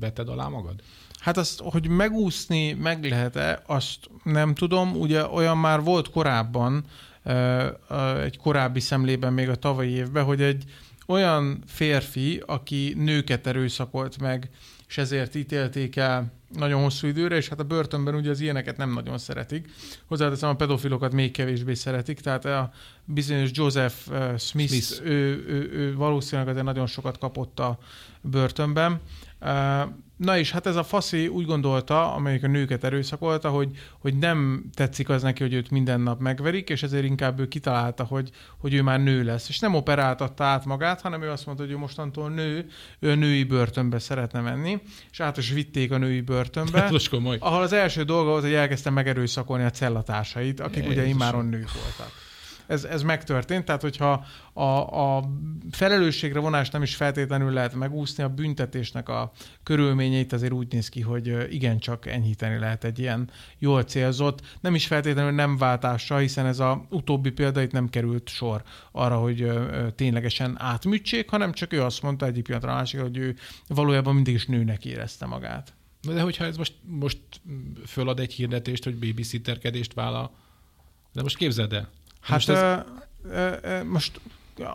veted alá magad? Hát azt, hogy megúszni meg lehet-e, azt nem tudom. Ugye olyan már volt korábban, egy korábbi szemlében még a tavalyi évben, hogy egy olyan férfi, aki nőket erőszakolt meg, és ezért ítélték el nagyon hosszú időre, és hát a börtönben ugye az ilyeneket nem nagyon szeretik. Hozzáteszem, a pedofilokat még kevésbé szeretik, tehát a bizonyos Joseph Smith. Smith. Ő, ő, ő valószínűleg azért nagyon sokat kapott a börtönben. Na és hát ez a faszi úgy gondolta, amelyik a nőket erőszakolta, hogy, hogy nem tetszik az neki, hogy őt minden nap megverik, és ezért inkább ő kitalálta, hogy, hogy ő már nő lesz. És nem operáltatta át magát, hanem ő azt mondta, hogy ő mostantól nő, ő a női börtönbe szeretne menni, és át is vitték a női börtönbe. Hát most komoly. ahol az első dolga volt, hogy elkezdte megerőszakolni a cellatársait, akik ugye Jézusom. immáron nők voltak. Ez, ez megtörtént, tehát hogyha a, a felelősségre vonást nem is feltétlenül lehet megúszni, a büntetésnek a körülményeit azért úgy néz ki, hogy igencsak enyhíteni lehet egy ilyen jól célzott, nem is feltétlenül nem váltással, hiszen ez a utóbbi példa itt nem került sor arra, hogy ténylegesen átműtsék, hanem csak ő azt mondta egyik pillanatra a másikra, hogy ő valójában mindig is nőnek érezte magát. De hogyha ez most, most fölad egy hirdetést, hogy babysitterkedést vállal, de most képzeld el. Hát most ez- ö, ö, most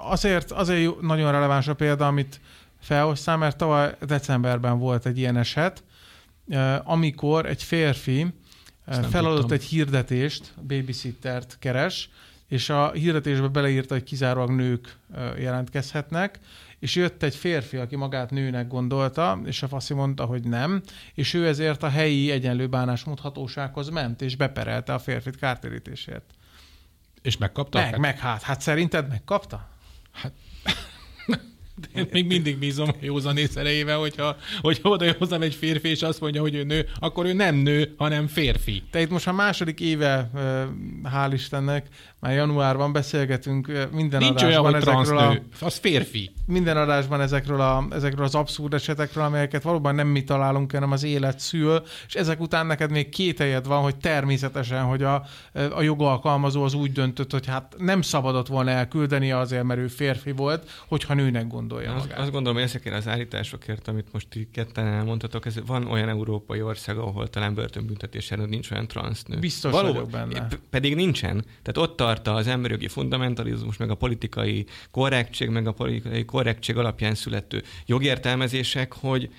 azért, azért nagyon releváns a példa, amit felhoztál, mert tavaly decemberben volt egy ilyen eset, amikor egy férfi feladott tudtam. egy hirdetést, babysittert keres, és a hirdetésbe beleírta, hogy kizárólag nők jelentkezhetnek, és jött egy férfi, aki magát nőnek gondolta, és a faszi mondta, hogy nem, és ő ezért a helyi egyenlő bánásmód hatósághoz ment, és beperelte a férfit kártérítésért. És megkapta? Meg, meg hát, hát szerinted megkapta? Én még mindig bízom a józanész erejével, hogyha, hogyha oda hozzám egy férfi, és azt mondja, hogy ő nő, akkor ő nem nő, hanem férfi. Te itt most a második éve, hál' Istennek, már januárban beszélgetünk minden Nincs olyan, adásban hogy ezekről, a, az férfi. minden adásban ezekről, a, ezekről az abszurd esetekről, amelyeket valóban nem mi találunk, hanem az élet szül, és ezek után neked még két helyed van, hogy természetesen, hogy a, a jogalkalmazó az úgy döntött, hogy hát nem szabadott volna elküldeni azért, mert ő férfi volt, hogyha nőnek gondolja Azt, magát. azt gondolom, hogy ezekért az állításokért, amit most ti ketten elmondhatok, ez van olyan európai ország, ahol talán börtönbüntetés előtt nincs olyan transznő. Biztos vagyok benne. Pedig nincsen. Tehát ott tart az emberjogi fundamentalizmus, meg a politikai korrektség, meg a politikai korrektség alapján születő jogértelmezések, hogy,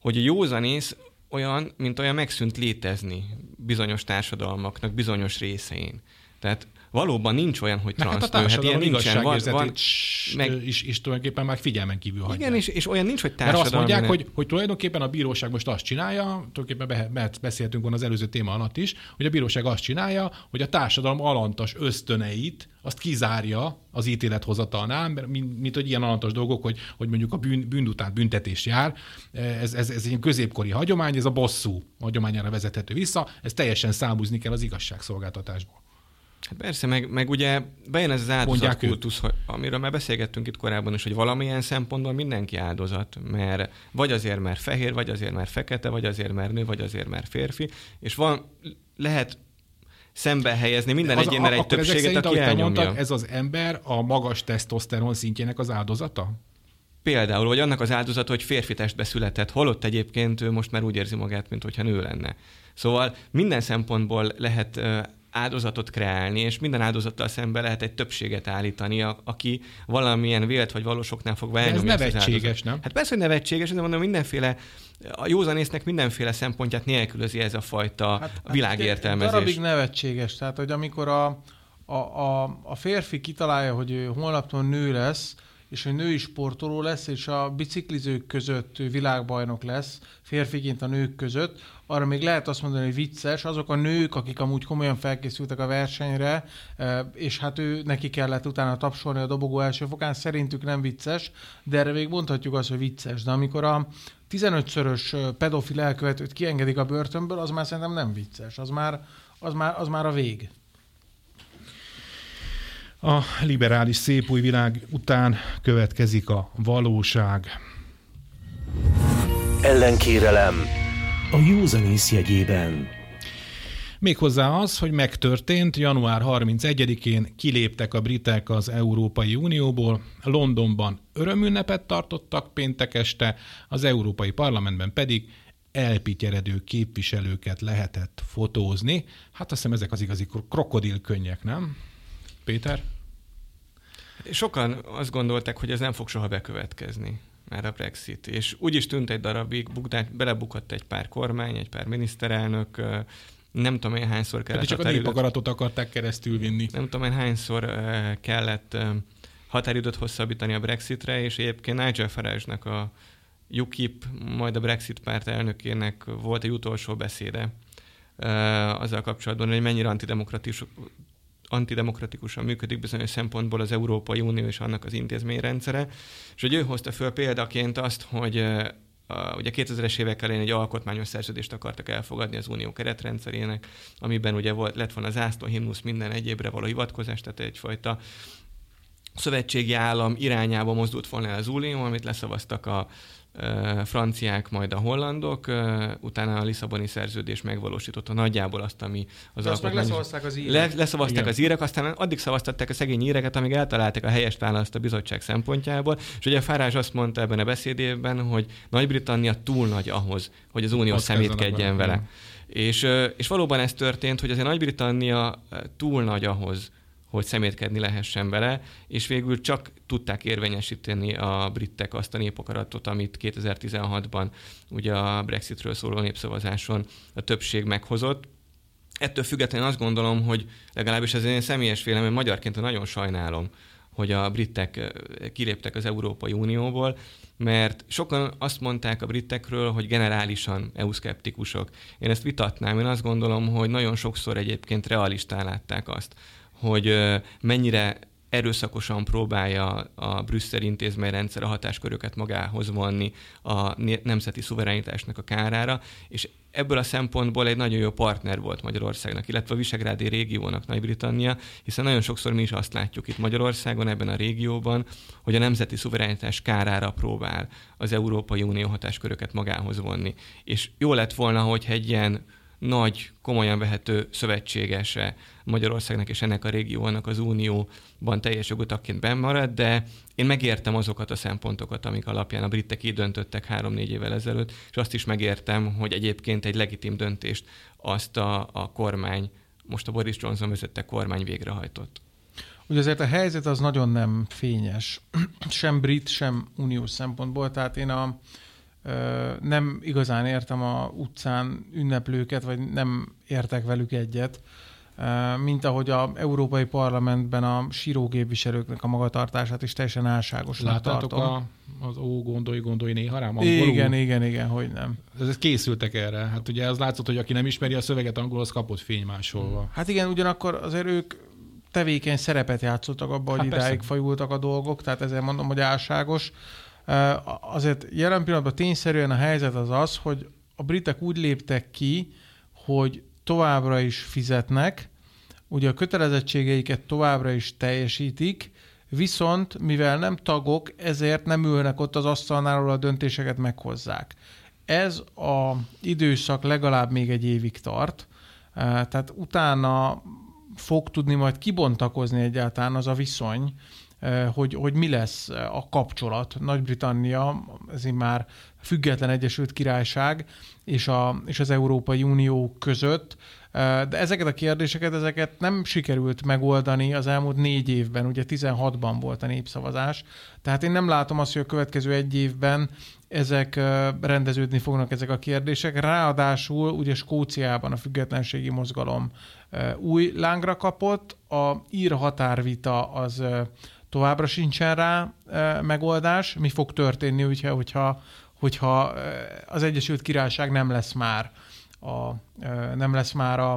hogy a józanész olyan, mint olyan megszűnt létezni bizonyos társadalmaknak, bizonyos részein. Tehát valóban nincs olyan, hogy Meg hát a transznő. Hát társadalom ilyen nincsen. Van, van, meg... is, is tulajdonképpen már figyelmen kívül hagyják. igen, és, és olyan nincs, hogy Mert azt mondják, hogy, hogy tulajdonképpen a bíróság most azt csinálja, tulajdonképpen be, be, beszéltünk volna az előző téma alatt is, hogy a bíróság azt csinálja, hogy a társadalom alantas ösztöneit azt kizárja az ítélethozatalnál, mert mint, mint hogy ilyen alantas dolgok, hogy, hogy mondjuk a bűn, bűn után büntetés jár, ez, ez, ez egy középkori hagyomány, ez a bosszú hagyományára vezethető vissza, ez teljesen számúzni kell az igazságszolgáltatásból. Hát persze, meg, meg ugye bejön ez az áldozatkultusz, amiről már beszélgettünk itt korábban is, hogy valamilyen szempontból mindenki áldozat, mert vagy azért, mert fehér, vagy azért, mert fekete, vagy azért, mert nő, vagy azért, mert férfi, és van, lehet szembe helyezni minden Az- egyénnel egy többséget, szerint, aki elnyomja. mondtad, ez az ember a magas tesztoszteron szintjének az áldozata? Például, vagy annak az áldozata, hogy férfi testbe született, holott egyébként ő most már úgy érzi magát, mint hogyha nő lenne. Szóval minden szempontból lehet áldozatot kreálni, és minden áldozattal szemben lehet egy többséget állítani, a- aki valamilyen vélt vagy valósoknál fogva De ez elnyomja az nevetséges, nem? Hát persze, hogy nevetséges, de mondom, mindenféle, a józanésznek mindenféle szempontját nélkülözi ez a fajta hát, világértelmezés. Darabig nevetséges, tehát hogy amikor a, a, a, a férfi kitalálja, hogy ő holnaptól nő lesz, és hogy női sportoló lesz, és a biciklizők között világbajnok lesz, férfiként a nők között, arra még lehet azt mondani, hogy vicces, azok a nők, akik amúgy komolyan felkészültek a versenyre, eh, és hát ő neki kellett utána tapsolni a dobogó első fokán, szerintük nem vicces, de erre még mondhatjuk azt, hogy vicces. De amikor a 15-szörös ö, pedofil elkövetőt kiengedik a börtönből, az már szerintem nem vicces, az már, az már, az már a vég. A liberális szép új világ után következik a valóság. Ellenkérelem a józanész jegyében. Méghozzá az, hogy megtörtént, január 31-én kiléptek a britek az Európai Unióból, Londonban örömünnepet tartottak péntek este, az Európai Parlamentben pedig elpityeredő képviselőket lehetett fotózni. Hát azt hiszem ezek az igazi krokodilkönnyek, nem? Péter? Sokan azt gondolták, hogy ez nem fog soha bekövetkezni, már a Brexit. És úgy is tűnt egy darabig, bukdát, belebukott egy pár kormány, egy pár miniszterelnök, nem tudom én hányszor kellett Hát csak a népakaratot akarták keresztül vinni. nem tudom én hányszor kellett határidőt hosszabbítani a Brexitre, és egyébként Nigel Farage-nak a UKIP, majd a Brexit párt elnökének volt egy utolsó beszéde azzal kapcsolatban, hogy mennyire antidemokratikus antidemokratikusan működik bizonyos szempontból az Európai Unió és annak az intézményrendszere, és hogy ő hozta föl példaként azt, hogy a, ugye 2000-es évek elején egy alkotmányos szerződést akartak elfogadni az unió keretrendszerének, amiben ugye volt, lett volna zászló, himnusz, minden egyébre való hivatkozás, tehát egyfajta szövetségi állam irányába mozdult volna el az unió, amit leszavaztak a franciák, majd a hollandok, utána a Lisszaboni szerződés megvalósította nagyjából azt, ami az De azt meg leszavazták az írek. le, leszavazták Igen. az írek, aztán addig szavaztatták a szegény íreket, amíg eltalálták a helyes választ a bizottság szempontjából. És ugye Farage azt mondta ebben a beszédében, hogy Nagy-Britannia túl nagy ahhoz, hogy az Unió Azt szemétkedjen vele. vele. És, és valóban ez történt, hogy azért Nagy-Britannia túl nagy ahhoz, hogy szemétkedni lehessen vele, és végül csak tudták érvényesíteni a britek azt a népakaratot, amit 2016-ban ugye a Brexitről szóló népszavazáson a többség meghozott. Ettől függetlenül azt gondolom, hogy legalábbis ez én személyes vélemény, magyarként nagyon sajnálom, hogy a britek kiléptek az Európai Unióból, mert sokan azt mondták a britekről, hogy generálisan EU-szkeptikusok. Én ezt vitatnám, én azt gondolom, hogy nagyon sokszor egyébként realistán látták azt, hogy mennyire erőszakosan próbálja a brüsszeli intézményrendszer a hatásköröket magához vonni a nemzeti szuverenitásnak a kárára, és ebből a szempontból egy nagyon jó partner volt Magyarországnak, illetve a Visegrádi régiónak Nagy-Britannia, hiszen nagyon sokszor mi is azt látjuk itt Magyarországon, ebben a régióban, hogy a nemzeti szuverenitás kárára próbál az Európai Unió hatásköröket magához vonni. És jó lett volna, hogyha egy ilyen nagy, komolyan vehető szövetségese Magyarországnak és ennek a régiónak az Unióban teljes jogú tagként marad, de én megértem azokat a szempontokat, amik alapján a britek így döntöttek három-négy évvel ezelőtt, és azt is megértem, hogy egyébként egy legitim döntést azt a, a kormány, most a Boris Johnson vezette kormány végrehajtott. Ugye azért a helyzet az nagyon nem fényes, sem brit, sem uniós szempontból, tehát én a, nem igazán értem a utcán ünneplőket, vagy nem értek velük egyet, mint ahogy a Európai Parlamentben a sírógépviselőknek a magatartását is teljesen álságosnak Láttátok tartom. a, az ó, gondolj, gondolj néha rám angolul? Igen, igen, igen, hogy nem. Ez készültek erre. Hát ugye az látszott, hogy aki nem ismeri a szöveget angolul, az kapott fénymásolva. Hát igen, ugyanakkor azért ők tevékeny szerepet játszottak abban, hogy Hát idáig persze. fajultak a dolgok, tehát ezért mondom, hogy álságos. Azért jelen pillanatban tényszerűen a helyzet az az, hogy a britek úgy léptek ki, hogy továbbra is fizetnek, ugye a kötelezettségeiket továbbra is teljesítik, viszont mivel nem tagok, ezért nem ülnek ott az asztalnál, ahol a döntéseket meghozzák. Ez a időszak legalább még egy évig tart, Eh, tehát utána fog tudni majd kibontakozni egyáltalán az a viszony, hogy, hogy mi lesz a kapcsolat. Nagy-Britannia, ez már független Egyesült Királyság és, a, és az Európai Unió között, Eh, de ezeket a kérdéseket, ezeket nem sikerült megoldani az elmúlt négy évben, ugye 16-ban volt a népszavazás, tehát én nem látom azt, hogy a következő egy évben ezek eh, rendeződni fognak ezek a kérdések. Ráadásul ugye Skóciában a függetlenségi mozgalom eh, új lángra kapott, a ír határvita az eh, továbbra sincsen rá eh, megoldás. Mi fog történni, hogyha, hogyha, hogyha eh, az Egyesült Királyság nem lesz már a, eh, nem lesz már a,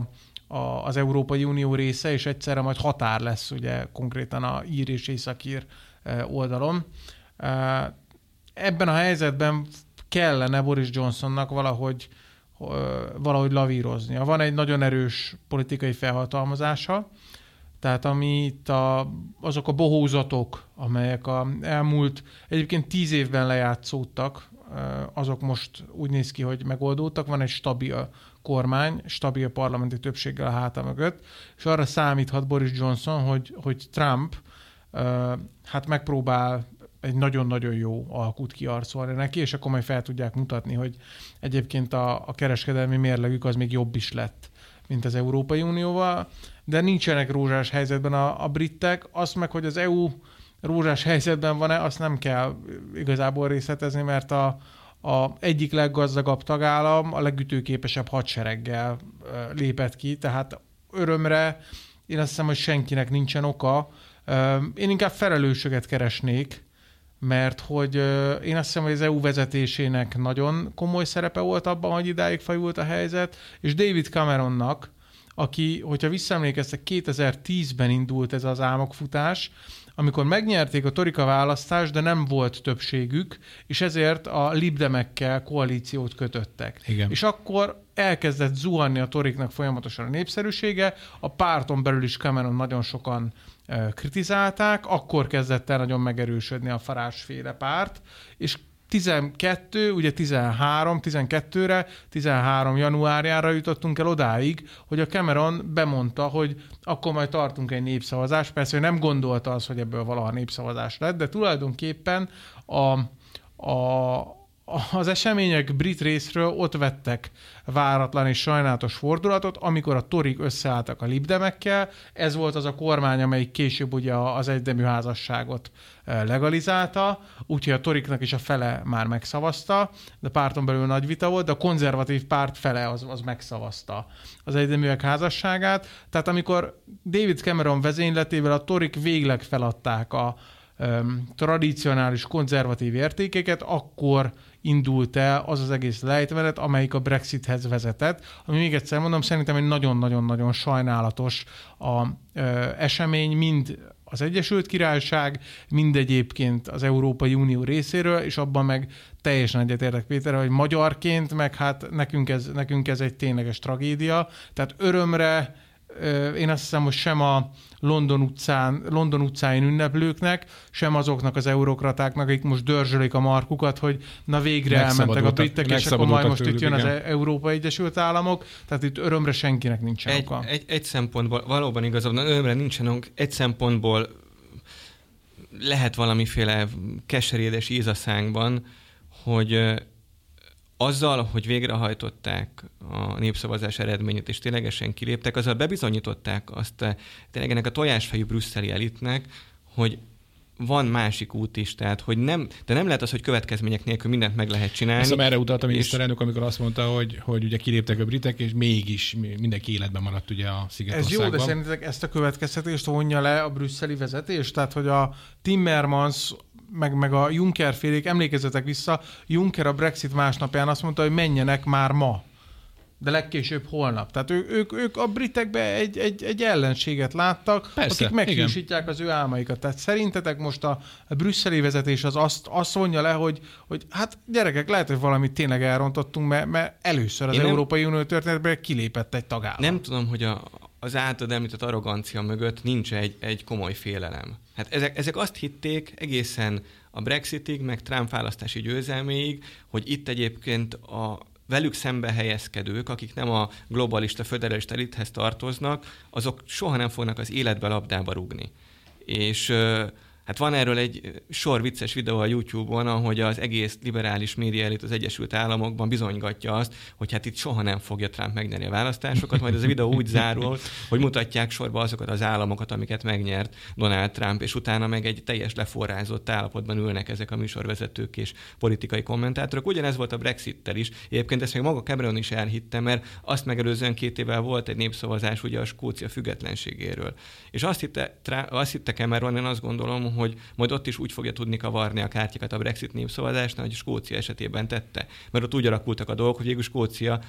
a, az Európai Unió része, és egyszerre majd határ lesz ugye konkrétan a ír és északír oldalon. Ebben a helyzetben kellene Boris Johnsonnak valahogy valahogy lavíroznia. Van egy nagyon erős politikai felhatalmazása, tehát amit a, azok a bohózatok, amelyek a elmúlt egyébként tíz évben lejátszódtak, ö, azok most úgy néz ki, hogy megoldódtak. Van egy stabil kormány, stabil parlamenti többséggel a háta mögött, és arra számíthat Boris Johnson, hogy, hogy Trump ö, hát megpróbál egy nagyon-nagyon jó alkut kiarcolni neki, és akkor majd fel tudják mutatni, hogy egyébként a, a kereskedelmi mérlegük az még jobb is lett, mint az Európai Unióval, de nincsenek rózsás helyzetben a, a britek, azt meg, hogy az EU rózsás helyzetben van-e, azt nem kell igazából részletezni, mert a, a egyik leggazdagabb tagállam a legütőképesebb hadsereggel lépett ki, tehát örömre én azt hiszem, hogy senkinek nincsen oka. Én inkább felelősöket keresnék, mert hogy én azt hiszem, hogy az EU vezetésének nagyon komoly szerepe volt abban, hogy idáig fajult a helyzet, és David Cameronnak, aki, hogyha visszaemlékeztek, 2010-ben indult ez az álmokfutás, amikor megnyerték a Torika választást, de nem volt többségük, és ezért a libdemekkel koalíciót kötöttek. Igen. És akkor elkezdett zuhanni a Toriknak folyamatosan a népszerűsége, a párton belül is Cameron nagyon sokan ö, kritizálták, akkor kezdett el nagyon megerősödni a farásféle párt, és 12, ugye 13, 12-re, 13 januárjára jutottunk el odáig, hogy a Cameron bemondta, hogy akkor majd tartunk egy népszavazást. Persze ő nem gondolta az, hogy ebből valaha népszavazás lett, de tulajdonképpen a, a, az események brit részről ott vettek váratlan és sajnálatos fordulatot, amikor a torik összeálltak a libdemekkel. Ez volt az a kormány, amelyik később ugye az egydemű házasságot eh, legalizálta, úgyhogy a toriknak is a fele már megszavazta, de párton belül nagy vita volt, de a konzervatív párt fele az, az megszavazta az egydeműek házasságát. Tehát amikor David Cameron vezényletével a torik végleg feladták a tradicionális konzervatív értékeket, akkor indult el az az egész lejtmenet, amelyik a Brexithez vezetett, ami még egyszer mondom, szerintem egy nagyon-nagyon-nagyon sajnálatos a, ö, esemény, mind az Egyesült Királyság, mind egyébként az Európai Unió részéről, és abban meg teljesen egyetértek Péter, hogy magyarként, meg hát nekünk ez, nekünk ez egy tényleges tragédia. Tehát örömre én azt hiszem, hogy sem a London, utcán, London utcáin ünneplőknek, sem azoknak az eurokratáknak, akik most dörzsölik a markukat, hogy na végre elmentek a britek, és akkor majd most tőlük, itt jön igen. az Európa Egyesült Államok, tehát itt örömre senkinek nincsen egy, oka. Egy, egy szempontból, valóban igazad, örömre nincsen egy szempontból lehet valamiféle keserédes íz a szánkban, hogy azzal, hogy végrehajtották a népszavazás eredményét, és ténylegesen kiléptek, azzal bebizonyították azt eh, tényleg ennek a tojásfejű brüsszeli elitnek, hogy van másik út is, tehát hogy nem, de nem lehet az, hogy következmények nélkül mindent meg lehet csinálni. Hiszem erre utalt a miniszterelnök, és... amikor azt mondta, hogy, hogy ugye kiléptek a britek, és mégis mindenki életben maradt ugye a Szigetországban. Ez jó, de szerintetek ezt a következtetést vonja le a brüsszeli vezetés? Tehát, hogy a Timmermans meg, meg a Juncker félék, emlékezzetek vissza, Juncker a Brexit másnapján azt mondta, hogy menjenek már ma de legkésőbb holnap. Tehát ő, ők, ők a britekbe egy, egy, egy ellenséget láttak, Persze, akik meghiúsítják az ő álmaikat. Tehát szerintetek most a, a brüsszeli vezetés az azt, azt mondja le, hogy, hogy hát gyerekek, lehet, hogy valamit tényleg elrontottunk, mert, mert először az Én Európai nem, Unió történetben kilépett egy tagállam. Nem tudom, hogy a, az általad említett arrogancia mögött nincs egy, egy komoly félelem. Hát ezek, ezek azt hitték egészen a Brexitig, meg Trump választási győzelméig, hogy itt egyébként a velük szembe helyezkedők, akik nem a globalista, föderalista elithez tartoznak, azok soha nem fognak az életbe labdába rugni. És Hát van erről egy sor vicces videó a YouTube-on, ahogy az egész liberális média elit az Egyesült Államokban bizonygatja azt, hogy hát itt soha nem fogja Trump megnyerni a választásokat, majd ez a videó úgy zárul, hogy mutatják sorba azokat az államokat, amiket megnyert Donald Trump, és utána meg egy teljes leforrázott állapotban ülnek ezek a műsorvezetők és politikai kommentátorok. Ugyanez volt a Brexit-tel is. Egyébként ezt még maga Cameron is elhitte, mert azt megelőzően két évvel volt egy népszavazás ugye a Skócia függetlenségéről. És azt hitte, azt hitte Cameron, én azt gondolom, hogy majd ott is úgy fogja tudni kavarni a kártyákat a Brexit népszavazásnál, hogy Skócia esetében tette. Mert ott úgy alakultak a dolgok, hogy végül Skócia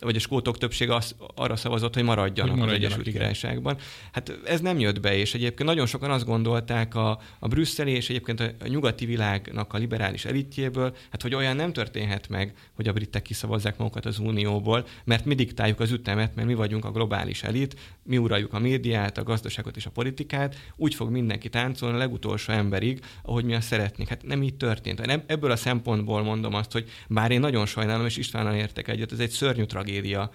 vagy a skótok többsége az, arra szavazott, hogy maradjanak, hogy maradjanak az Egyesült igen. Királyságban. Hát ez nem jött be, és egyébként nagyon sokan azt gondolták a, a brüsszeli és egyébként a, a nyugati világnak a liberális elitjéből, hát hogy olyan nem történhet meg, hogy a britek kiszavazzák magukat az unióból, mert mi diktáljuk az ütemet, mert mi vagyunk a globális elit, mi uraljuk a médiát, a gazdaságot és a politikát, úgy fog mindenki táncolni a legutolsó emberig, ahogy mi azt szeretnénk. Hát nem így történt. Ebből a szempontból mondom azt, hogy bár én nagyon sajnálom, és Istvánnal értek egyet, ez egy szörnyű tragédia, tragédia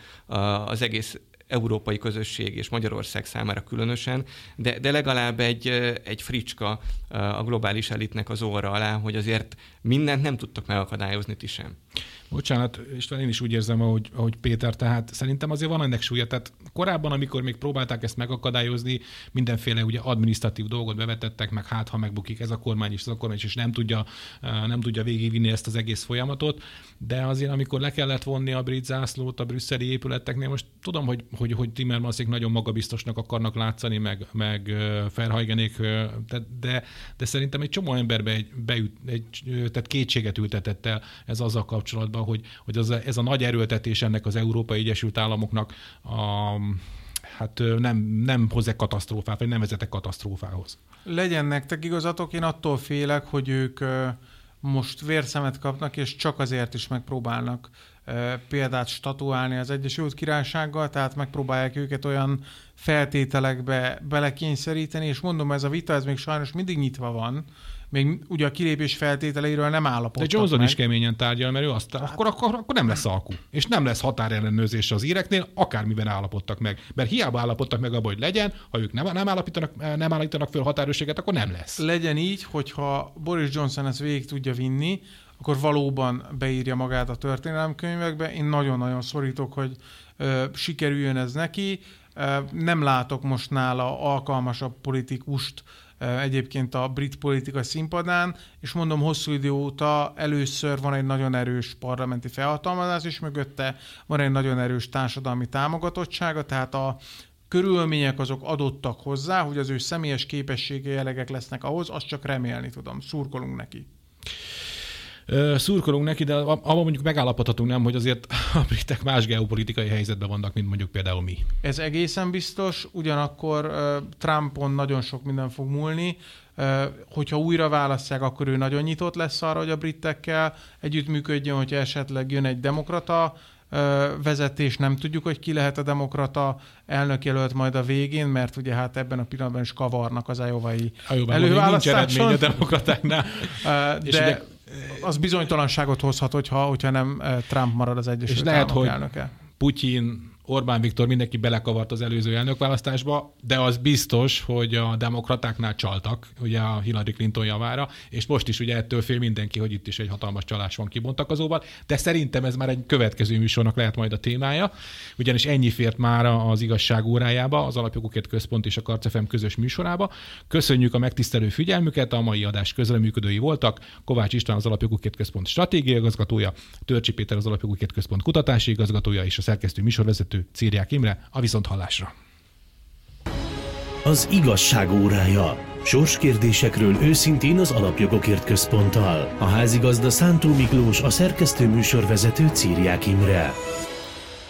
az egész európai közösség és Magyarország számára különösen, de, de legalább egy, egy fricska a globális elitnek az óra alá, hogy azért mindent nem tudtok megakadályozni ti sem. Bocsánat, István, én is úgy érzem, ahogy, ahogy Péter, tehát szerintem azért van ennek súlya. Tehát korábban, amikor még próbálták ezt megakadályozni, mindenféle ugye adminisztratív dolgot bevetettek, meg hát, ha megbukik ez a kormány is, ez a kormány is, és nem tudja, nem tudja végigvinni ezt az egész folyamatot, de azért, amikor le kellett vonni a brit zászlót a brüsszeli épületeknél, most tudom, hogy, hogy, hogy Timmermansék nagyon magabiztosnak akarnak látszani, meg, meg Ferhajgenék, de, de, de szerintem egy csomó emberbe egy, beüt, egy, tehát kétséget ültetett el ez azzal kapcsolatban, hogy, hogy az, ez a nagy erőltetés ennek az Európai Egyesült Államoknak a, hát nem, nem hoz-e katasztrófát, vagy nem vezetek katasztrófához. Legyen nektek igazatok, én attól félek, hogy ők most vérszemet kapnak, és csak azért is megpróbálnak példát statuálni az Egyesült Királysággal, tehát megpróbálják őket olyan feltételekbe belekényszeríteni, és mondom, ez a vita, ez még sajnos mindig nyitva van, még ugye a kilépés feltételeiről nem állapodtak De Johnson meg. is keményen tárgyal, mert ő azt, hát, akkor, akkor, akkor nem lesz alkú. És nem lesz határellenőrzés az íreknél, akármiben állapodtak meg. Mert hiába állapodtak meg abban, hogy legyen, ha ők nem, nem, állapítanak, nem állítanak föl határőrséget, akkor nem lesz. Legyen így, hogyha Boris Johnson ezt végig tudja vinni, akkor valóban beírja magát a történelemkönyvekbe. Én nagyon-nagyon szorítok, hogy ö, sikerüljön ez neki. Ö, nem látok most nála alkalmasabb politikust egyébként a brit politika színpadán, és mondom, hosszú idő óta először van egy nagyon erős parlamenti felhatalmazás, és mögötte van egy nagyon erős társadalmi támogatottsága, tehát a körülmények azok adottak hozzá, hogy az ő személyes képességei elegek lesznek ahhoz, azt csak remélni tudom. Szurkolunk neki. Szurkolunk neki, de abban mondjuk megállapodhatunk nem, hogy azért a britek más geopolitikai helyzetben vannak, mint mondjuk például mi. Ez egészen biztos, ugyanakkor Trumpon nagyon sok minden fog múlni. Hogyha újra választják, akkor ő nagyon nyitott lesz arra, hogy a britekkel együttműködjön, hogyha esetleg jön egy demokrata vezetés, nem tudjuk, hogy ki lehet a demokrata elnökjelölt majd a végén, mert ugye hát ebben a pillanatban is kavarnak az Iowai Nincs eredmény a demokratáknál. De ugye, az bizonytalanságot hozhat, hogyha, hogyha nem Trump marad az Egyesült és lehet, Államok hogy elnöke. Putyin Orbán Viktor mindenki belekavart az előző elnökválasztásba, de az biztos, hogy a demokratáknál csaltak, ugye a Hillary Clinton javára, és most is ugye ettől fél mindenki, hogy itt is egy hatalmas csalás van kibontakozóval, de szerintem ez már egy következő műsornak lehet majd a témája, ugyanis ennyi fért már az igazság órájába, az Alapjogokért Központ és a Karcefem közös műsorába. Köszönjük a megtisztelő figyelmüket, a mai adás közreműködői voltak, Kovács István az Alapjogokért Központ stratégiai igazgatója, Törcsi Péter az Alapjogokért Központ kutatási igazgatója és a szerkesztő műsorvezető vezető Círják Imre, a Viszonthallásra. Az igazság órája. Sorskérdésekről őszintén az Alapjogokért Központtal. A házigazda Szántó Miklós, a szerkesztő műsorvezető Círják Imre.